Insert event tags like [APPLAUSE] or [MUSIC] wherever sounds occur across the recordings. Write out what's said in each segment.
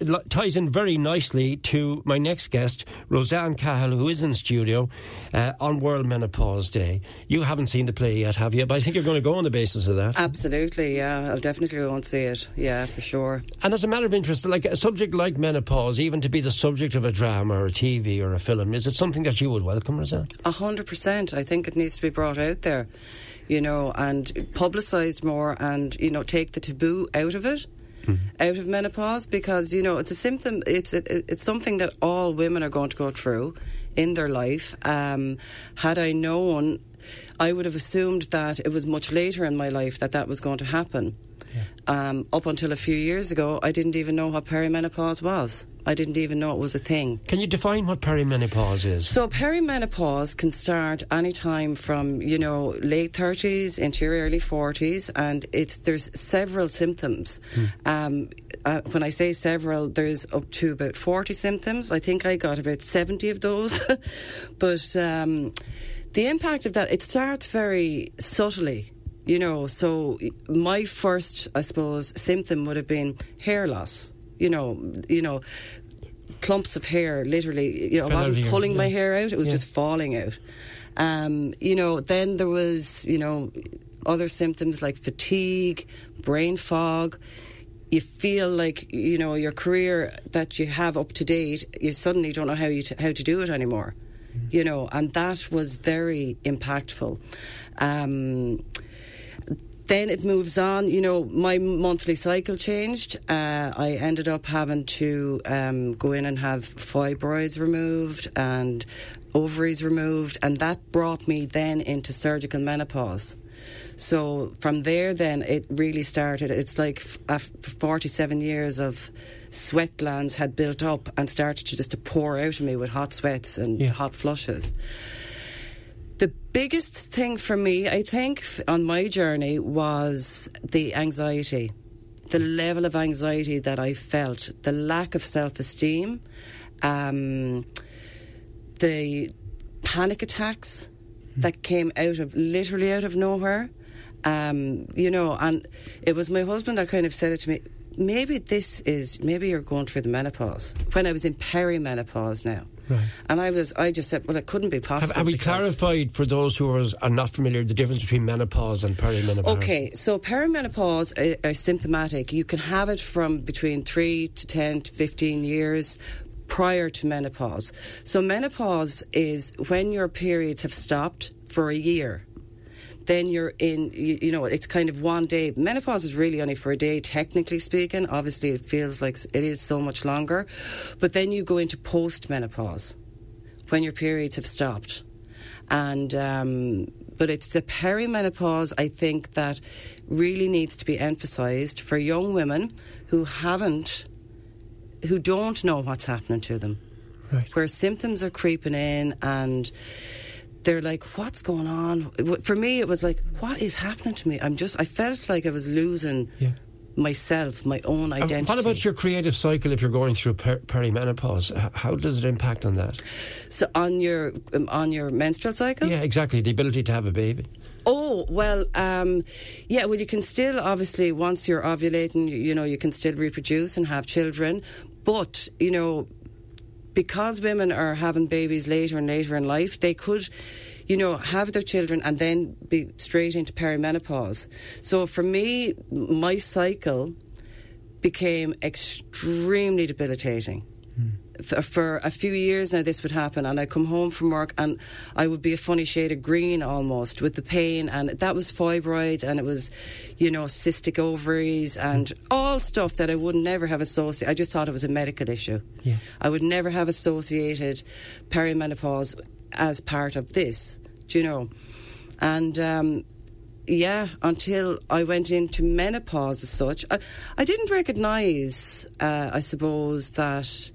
It ties in very nicely to my next guest, Roseanne Cahill, who is in studio uh, on World Menopause Day. You haven't seen the play yet, have you? But I think you're going to go on the basis of that. Absolutely, yeah. I'll definitely go and see it. Yeah, for sure. And as a matter of interest, like a subject like menopause, even to be the subject of a drama or a TV or a film, is it something that you would welcome, Roseanne? A hundred percent. I think it needs to be brought out there, you know, and publicised more and, you know, take the taboo out of it mm-hmm. out of menopause because you know it's a symptom. It's it, it's something that all women are going to go through in their life. Um, had I known, I would have assumed that it was much later in my life that that was going to happen. Yeah. Um, up until a few years ago, I didn't even know what perimenopause was. I didn't even know it was a thing. Can you define what perimenopause is? So perimenopause can start any time from you know late thirties into your early forties, and it's there's several symptoms. Hmm. Um, uh, when I say several, there's up to about forty symptoms. I think I got about seventy of those, [LAUGHS] but um, the impact of that it starts very subtly you know so my first i suppose symptom would have been hair loss you know, you know, clumps of hair. Literally, you know, I wasn't pulling yeah. my hair out; it was yeah. just falling out. Um, you know, then there was, you know, other symptoms like fatigue, brain fog. You feel like you know your career that you have up to date. You suddenly don't know how you t- how to do it anymore. Mm. You know, and that was very impactful. Um, then it moves on. You know, my monthly cycle changed. Uh, I ended up having to um, go in and have fibroids removed and ovaries removed, and that brought me then into surgical menopause. So from there, then it really started. It's like f- 47 years of sweat glands had built up and started to just to pour out of me with hot sweats and yeah. hot flushes. The biggest thing for me, I think, on my journey was the anxiety, the level of anxiety that I felt, the lack of self esteem, um, the panic attacks that came out of literally out of nowhere. Um, you know, and it was my husband that kind of said it to me. Maybe this is maybe you're going through the menopause. When I was in perimenopause now, Right. And I was, I just said, well, it couldn't be possible. Have, have we clarified for those who are, are, not familiar the difference between menopause and perimenopause? Okay, so perimenopause are, are symptomatic. You can have it from between three to ten to fifteen years prior to menopause. So menopause is when your periods have stopped for a year then you're in, you, you, know, it's kind of one day. Menopause is really only for a day, technically speaking. Obviously, it feels like it is so much longer. But then you go into post menopause when your periods have stopped. And, um, but it's the perimenopause, I think, that really needs to be emphasised for young women who haven't, who don't know what's happening to them. Right. Where symptoms are creeping in and they're like, what's going on? For me, it was like, what is happening to me? I'm just, I felt like I was losing. Yeah. Myself, my own identity. what about your creative cycle if you're going through per- perimenopause? How does it impact on that? So on your um, on your menstrual cycle? Yeah, exactly. The ability to have a baby. Oh well, um, yeah. Well, you can still obviously once you're ovulating, you, you know, you can still reproduce and have children, but you know, because women are having babies later and later in life, they could you know, have their children and then be straight into perimenopause. So for me, my cycle became extremely debilitating. Mm for a few years now this would happen and I'd come home from work and I would be a funny shade of green almost with the pain and that was fibroids and it was you know cystic ovaries and all stuff that I would never have associated I just thought it was a medical issue yeah. I would never have associated perimenopause as part of this do you know and um, yeah, until I went into menopause as such. I, I didn't recognise, uh, I suppose, that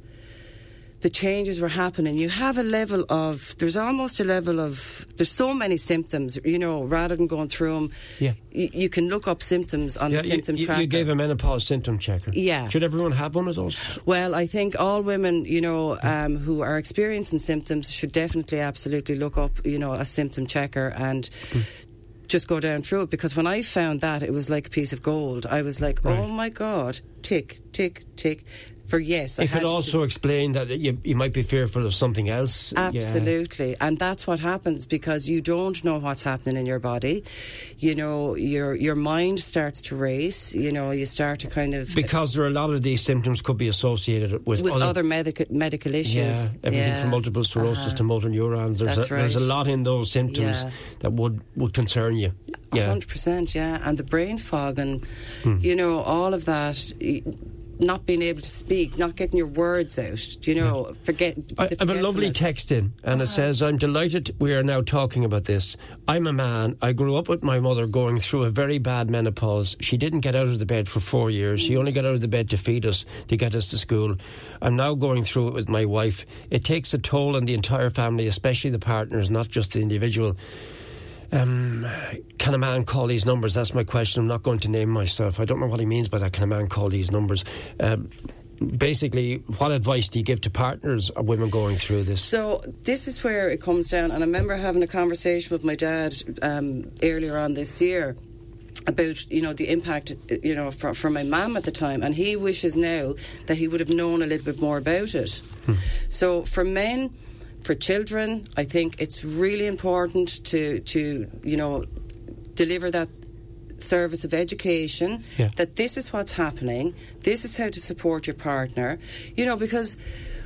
the changes were happening, you have a level of, there's almost a level of, there's so many symptoms, you know, rather than going through them, yeah. Y- you can look up symptoms on yeah, the symptom you, tracker. You gave a menopause symptom checker. Yeah. Should everyone have one of those? Well, I think all women, you know, um, who are experiencing symptoms should definitely absolutely look up, you know, a symptom checker and mm just go down through it because when I found that it was like a piece of gold. I was like, right. oh my god, tick, tick, tick. For yes. I It could to- also explain that you, you might be fearful of something else. Yeah. Absolutely. And that's what happens because you don't know what's happening in your body. You know, your your mind starts to race, you know, you start to kind of Because there are a lot of these symptoms could be associated with, with other, medical medical issues. Yeah, everything Yeah. from multiple sclerosis Uh-huh. to motor neurons. There's That's a, there's a lot in those symptoms Yeah. that would, would concern you. Yeah. hundred percent, yeah. And the brain fog and Hmm. you know, all of that not being able to speak, not getting your words out, you know, forget I, have a lovely text in, and it uh-huh. says, I'm delighted we are now talking about this. I'm a man. I grew up with my mother going through a very bad menopause. She didn't get out of the bed for four years. She only got out of the bed to feed us, to get us to school. I'm now going through it with my wife. It takes a toll on the entire family, especially the partners, not just the individual. Um, can a man call these numbers? That's my question. I'm not going to name myself. I don't know what he means by that. Can a man call these numbers? Um, basically, what advice do you give to partners of women going through this? So this is where it comes down, and I remember having a conversation with my dad um, earlier on this year about you know the impact you know for, for my mum at the time, and he wishes now that he would have known a little bit more about it. So for men, for children, I think it's really important to to you know deliver that service of education Yeah. that this is what's happening this is how to support your partner you know because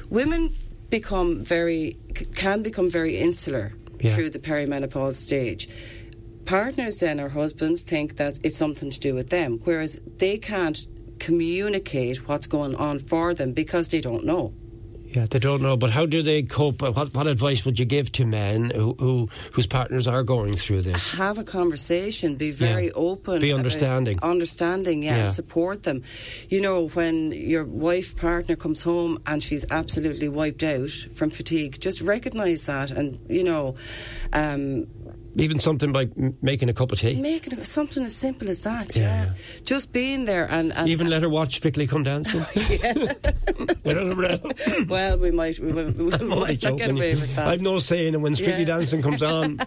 women become very can become very insular Yeah. through the perimenopause stage partners then or husbands think that it's something to do with them whereas they can't communicate what's going on for them because they don't know Yeah, they don't know. But how do they cope? What, what advice would you give to men who, who whose partners are going through this? have a conversation, be very Yeah. open, Be understanding. understanding, yeah, Yeah. support them. You know, when your wife partner comes home and she's absolutely wiped out from fatigue, just recognise that, and you know, um, Even something like making a cup of tea. making it something as simple as that. Yeah, Yeah, just being there and, and Even let her watch Strictly Come Dancing. [LAUGHS] [LAUGHS] A well, we might we, we, [LAUGHS] we might not get away with that. I've no saying, and when Strictly Yeah. Dancing comes on,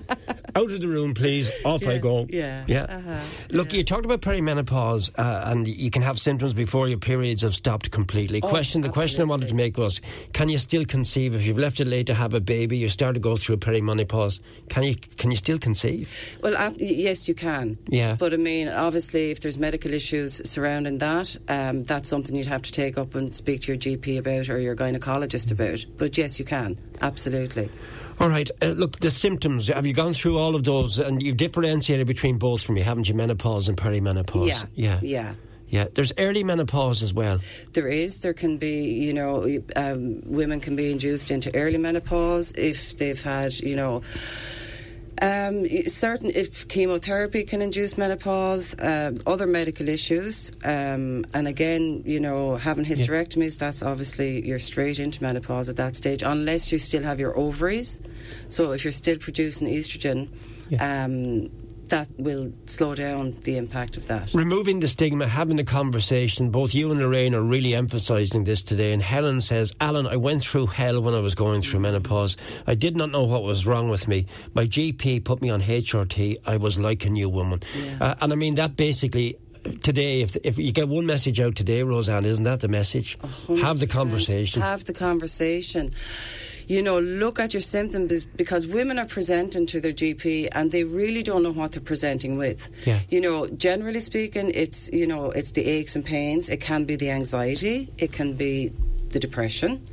out of the room, please. [LAUGHS] Off I go. yeah, yeah. uh-huh, Look, you talked about perimenopause, uh, and you can have symptoms before your periods have stopped completely. Oh, question: The question I wanted to make was: Can you still conceive if you've left it late to have a baby? You start to go through perimenopause. Can you can you still conceive? Well, yes, you can. Yeah. But I mean, obviously, if there's medical issues surrounding that, um, that's something you'd have to take up and speak to your GP about or your gynecologist about. But yes, you can. Absolutely. All right. Uh, look, the symptoms. Have you gone through all of those? And you've differentiated between both from me, haven't you? Menopause and perimenopause. Yeah. Yeah. Yeah. Yeah. There's early menopause as well. There is. There can be, you know, um, women can be induced into early menopause if they've had, you know, um, certain if chemotherapy can induce menopause, um, other medical issues, um, and again, you know, having hysterectomies, that's obviously you're straight into menopause at that stage, unless you still have your ovaries. So if you're still producing estrogen, um, that will slow down the impact of that. Removing the stigma, having the conversation. Both you and Lorraine are really emphasising this today. And Helen says, Alan, I went through hell when I was going through menopause. I did not know what was wrong with me. My GP put me on HRT. I was like a new woman. Yeah. Uh, and I mean, that basically. Today, if if you get one message out today, Roseanne, isn't that the message? Have the conversation. Have the conversation. You know, look at your symptoms because women are presenting to their GP and they really don't know what they're presenting with. Yeah. You know, generally speaking, it's you know it's the aches and pains. It can be the anxiety. It can be the depression.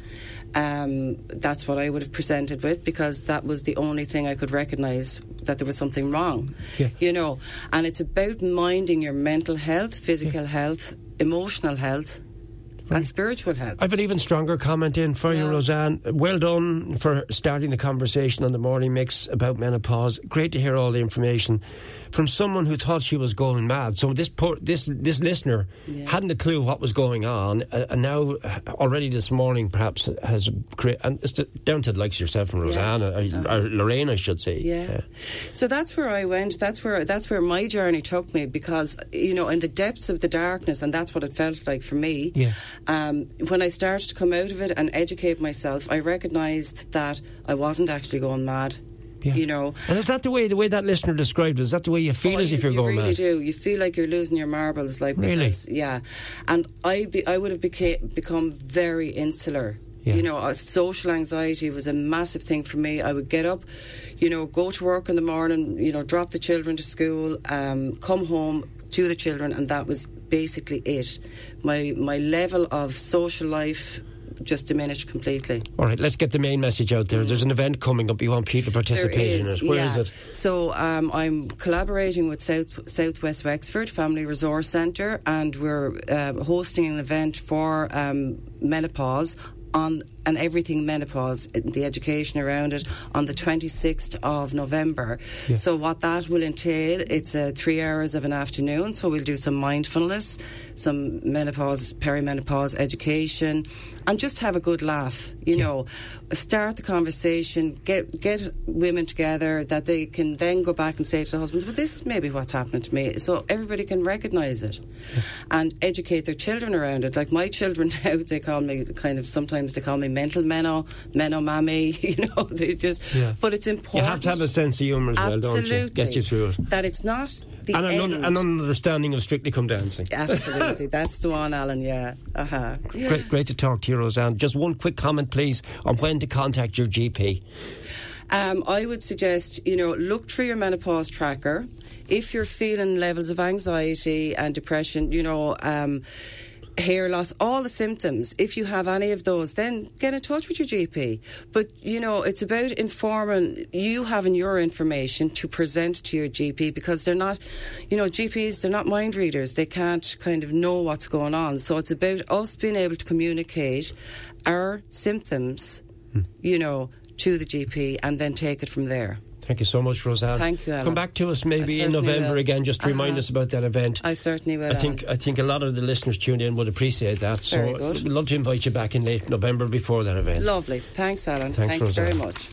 Um, that's what I would have presented with because that was the only thing I could recognise that there was something wrong. Yeah. You know, and it's about minding your mental health, physical health, emotional health, and spiritual health. I've an even stronger comment in for you, Yeah. Roseanne. Well done for starting the conversation on the morning mix about menopause. Great to hear all the information from someone who thought she was going mad. So this poor, this this listener Yeah. hadn't a clue what was going on, uh, and now uh, already this morning perhaps has created. And it's down to the likes of yourself and Roseanne or, or Lorraine, I should say. Yeah. So that's where I went. That's where that's where my journey took me because you know in the depths of the darkness, and that's what it felt like for me. Yeah. Um, when I started to come out of it and educate myself, I recognised that I wasn't actually going mad. Yeah. You know, And is that the way the way that listener described it? Is that the way you feel Oh, as if you, you're you going really mad? do. You feel like you're losing your marbles, like Really? because- yeah. And I be, I would have become very insular. Yeah. You know, uh, social anxiety was a massive thing for me. I would get up, you know, go to work in the morning, you know, drop the children to school, um, come home to the children, and that was basically it. My my level of social life just diminished completely. All right, let's get the main message out there. There's an event coming up. You want people to participate in it. Where is yeah. it? So um, I'm collaborating with South Southwest Wexford Family Resource Centre, and we're uh, hosting an event for um, menopause. On and everything menopause, the education around it, on the 26th of November. So what that will entail, it's uh, three hours of an afternoon. So we'll do some mindfulness, some menopause, perimenopause education, and just have a good laugh. You know, start the conversation, get get women together that they can then go back and say to the husbands, "Well, this is maybe what's happening to me," so everybody can recognise it and educate their children around it. Like my children [LAUGHS] now, they call me kind of sometimes they call me mental meno, meno mammy. [LAUGHS] You know, they just. Yeah. But it's important. You have to have a sense of humour as well, don't you? Get you through it. That it's not the And an, end. un- an understanding of Strictly Come Dancing. Absolutely, [LAUGHS] that's the one, Alan. Yeah. Uh huh. Great, great to talk to you, Roseanne. Just one quick comment, please, on when to contact your GP. Um, I would suggest, you know, look through your menopause tracker. If you're feeling levels of anxiety and depression, you know, um, hair loss, all the symptoms, if you have any of those, then get in touch with your GP. But, you know, it's about informing, you having your information to present to your GP because they're not, you know, GPs, they're not mind readers. They can't kind of know what's going on. So it's about us being able to communicate our symptoms, hmm. you know, to the GP and then take it from there. Thank you so much, Roseanne. Thank you, Alan. Come back to us maybe in November will. again, just to remind Uh-huh. us about that event. I certainly will. I think Alan. I think a lot of the listeners tuned in would appreciate that. Very so good. we'd love to invite you back in late November before that event. Lovely. Thanks, Alan. Thanks, Thank you very much.